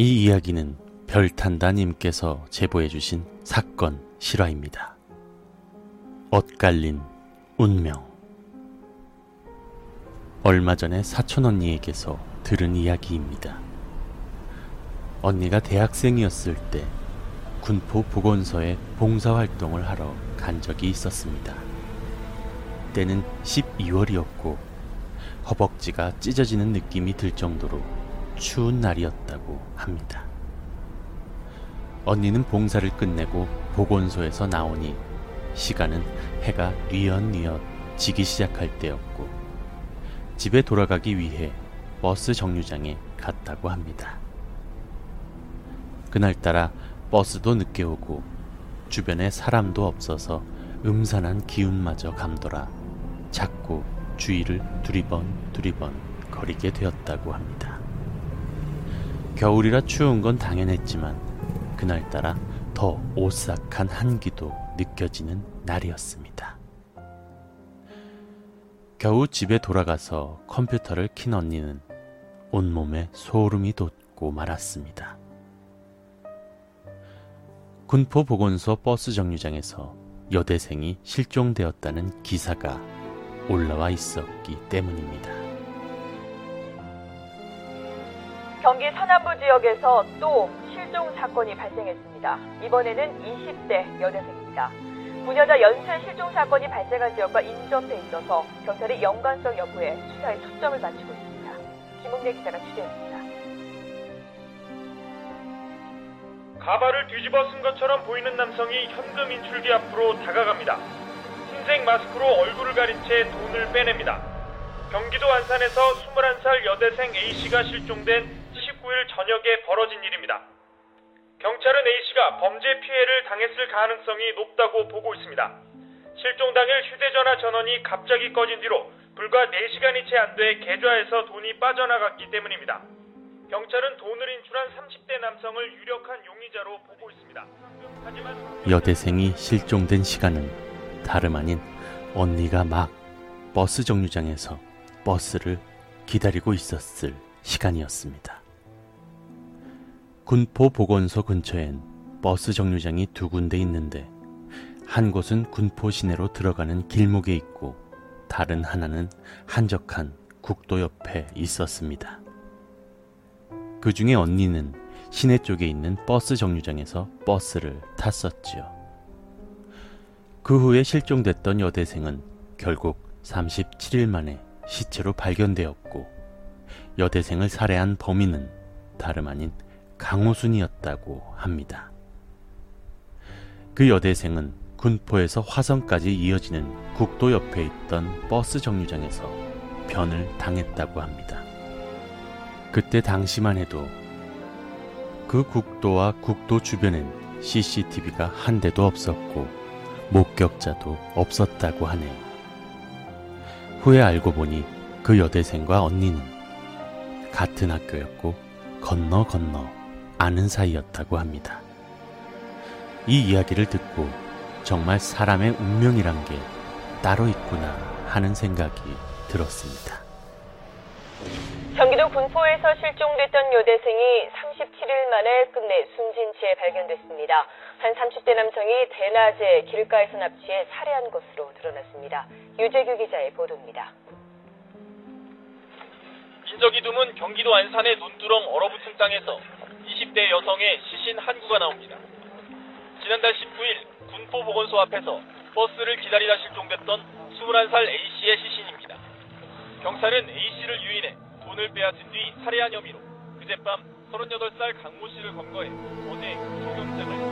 이 이야기는 별탄다님께서 제보해주신 사건 실화입니다. 엇갈린 운명. 얼마 전에 사촌 언니에게서 들은 이야기입니다. 언니가 대학생이었을 때 군포 보건소에 봉사활동을 하러 간 적이 있었습니다. 때는 12월이었고 허벅지가 찢어지는 느낌이 들 정도로 추운 날이었다고 합니다. 언니는 봉사를 끝내고 보건소에서 나오니 시간은 해가 뉘엿뉘엿 지기 시작할 때였고 집에 돌아가기 위해 버스 정류장에 갔다고 합니다. 그날따라 버스도 늦게 오고 주변에 사람도 없어서 음산한 기운마저 감돌아 자꾸 주위를 두리번 두리번 거리게 되었다고 합니다. 겨울이라 추운 건 당연했지만 그날따라 더 오싹한 한기도 느껴지는 날이었습니다. 겨우 집에 돌아가서 컴퓨터를 킨 언니는 온몸에 소름이 돋고 말았습니다. 군포 보건소 버스 정류장에서 여대생이 실종되었다는 기사가 올라와 있었기 때문입니다. 경기 서남부 지역에서 또 실종 사건이 발생했습니다. 이번에는 20대 여대생입니다. 부녀자 연쇄 실종 사건이 발생한 지역과 인접해 있어서 경찰이 연관성 여부에 수사에 초점을 맞추고 있습니다. 김웅래 기자가 취재했습니다. 가발을 뒤집어 쓴 것처럼 보이는 남성이 현금 인출기 앞으로 다가갑니다. 흰색 마스크로 얼굴을 가린 채 돈을 빼냅니다. 경기도 안산에서 21살 여대생 A씨가 실종된 19일 저녁에 벌어진 일입니다. 경찰은 A씨가 범죄 피해를 당했을 가능성이 높다고 보고 있습니다. 실종 당일 휴대전화 전원이 갑자기 꺼진 뒤로 불과 4시간이 채 안 돼 계좌에서 돈이 빠져나갔기 때문입니다. 경찰은 돈을 인출한 30대 남성을 유력한 용의자로 보고 있습니다. 여대생이 실종된 시간은 다름 아닌 언니가 막 버스 정류장에서 버스를 기다리고 있었을 시간이었습니다. 군포 보건소 근처엔 버스 정류장이 두 군데 있는데 한 곳은 군포 시내로 들어가는 길목에 있고 다른 하나는 한적한 국도 옆에 있었습니다. 그 중에 언니는 시내 쪽에 있는 버스 정류장에서 버스를 탔었지요. 그 후에 실종됐던 여대생은 결국 37일 만에 시체로 발견되었고 여대생을 살해한 범인은 다름 아닌 강호순이었다고 합니다. 그 여대생은 군포에서 화성까지 이어지는 국도 옆에 있던 버스 정류장에서 변을 당했다고 합니다. 그때 당시만 해도 그 국도와 국도 주변엔 CCTV가 한 대도 없었고 목격자도 없었다고 하네요. 후에 알고 보니 그 여대생과 언니는 같은 학교였고 건너 건너 아는 사이였다고 합니다. 이 이야기를 듣고 정말 사람의 운명이란 게 따로 있구나 하는 생각이 들었습니다. 경기도 군포에서 실종됐던 여대생이 37일 만에 끝내 숨진 채 발견됐습니다. 한 30대 남성이 대낮에 길가에서 납치해 살해한 것으로 드러났습니다. 유재규 기자의 보도입니다. 인적이 드문 경기도 안산의 논두렁 얼어붙은 땅에서 20대 여성의 시신 한 구가 나옵니다. 지난달 19일 군포 보건소 앞에서 버스를 기다리다 실종됐던 21살 A씨의 시신입니다. 경찰은 A씨를 유인해 돈을 빼앗은 뒤 살해한 혐의로 그젯밤 38살 강모 씨를 검거해 어제 소경장을.